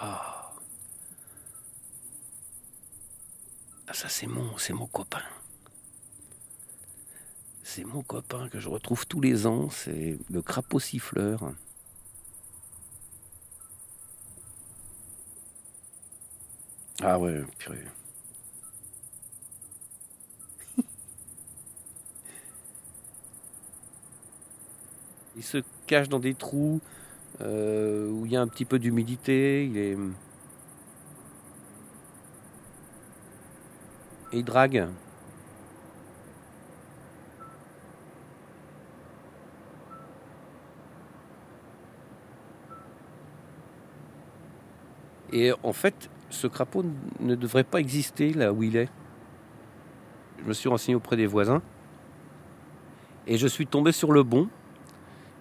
Ah. Ah, ça c'est mon, c'est mon copain. C'est mon copain que je retrouve tous les ans, c'est le crapaud siffleur. Ah ouais, purée. Il se cache dans des trous euh, où il y a un petit peu d'humidité. Il est. Il drague. Et en fait, ce crapaud ne devrait pas exister là où il est. Je me suis renseigné auprès des voisins. Et je suis tombé sur le bon,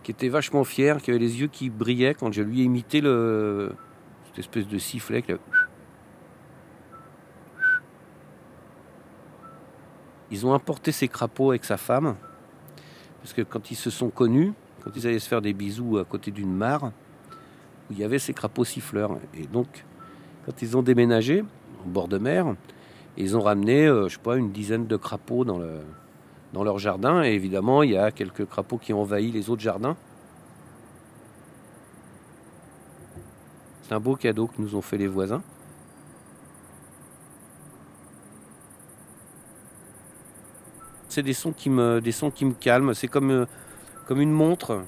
qui était vachement fier, qui avait les yeux qui brillaient quand je lui ai imité le, cette espèce de sifflet. Ils ont importé ces crapauds avec sa femme, parce que quand ils se sont connus, quand ils allaient se faire des bisous à côté d'une mare, où il y avait ces crapauds siffleurs. Et donc, quand ils ont déménagé au bord de mer, ils ont ramené, euh, je sais pas, une dizaine de crapauds dans, le, dans leur jardin. Et évidemment, il y a quelques crapauds qui ont envahi les autres jardins. C'est un beau cadeau que nous ont fait les voisins. C'est des sons qui me, des qui me calment. C'est comme, euh, une montre.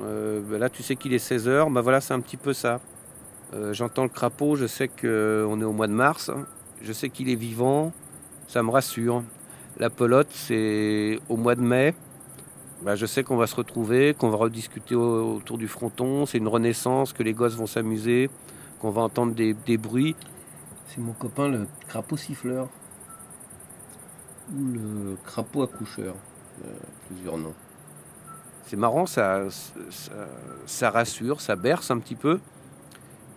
Euh, ben là, tu sais qu'il est 16h. Ben voilà, c'est un petit peu ça. Euh, J'entends le crapaud, je sais qu'on est au mois de mars. Je sais qu'il est vivant. Ça me rassure. La pelote, c'est au mois de mai. Ben, je sais qu'on va se retrouver, qu'on va rediscuter au- autour du fronton. C'est une renaissance, que les gosses vont s'amuser, qu'on va entendre des, des bruits. C'est mon copain, le crapaud siffleur. Ou le crapaud accoucheur. Euh, plusieurs noms. C'est marrant, ça, ça, ça rassure, ça berce un petit peu.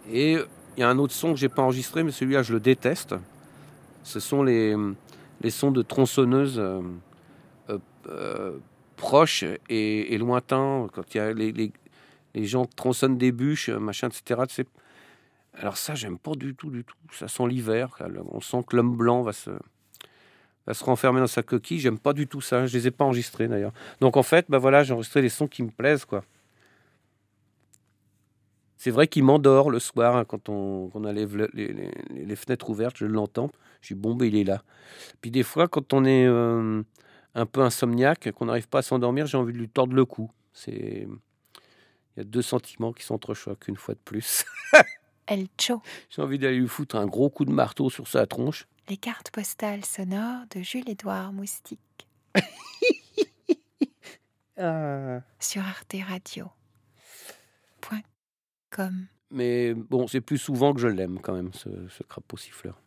Et il y a un autre son que j'ai pas enregistré, mais celui-là, je le déteste. Ce sont les, les sons de tronçonneuses euh, euh, euh, proches et, lointains. Quand il y a les, les, gens tronçonnent des bûches, machin, etc. Alors ça, j'aime pas du tout, du tout. Ça sent l'hiver. On sent que l'homme blanc va se, va se renfermer dans sa coquille. J'aime pas du tout ça. Je les ai pas enregistrés d'ailleurs. Donc en fait, bah voilà, j'ai enregistré les sons qui me plaisent, quoi. C'est vrai qu'il m'endort le soir hein, quand on, quand on a les, vle- les- les- les fenêtres ouvertes, je l'entends. Je dis bon, ben, il est là. Puis des fois, quand on est euh, un peu insomniaque, qu'on n'arrive pas à s'endormir, j'ai envie de lui tordre le cou. C'est il y a deux sentiments qui s'entrechoquent une fois de plus. El Cho, j'ai envie d'aller lui foutre un gros coup de marteau sur sa tronche. les cartes postales sonores de Jules-Édouard Moustique sur Arte Radio. Mais bon, c'est plus souvent que je l'aime quand même, ce crapaud siffleur.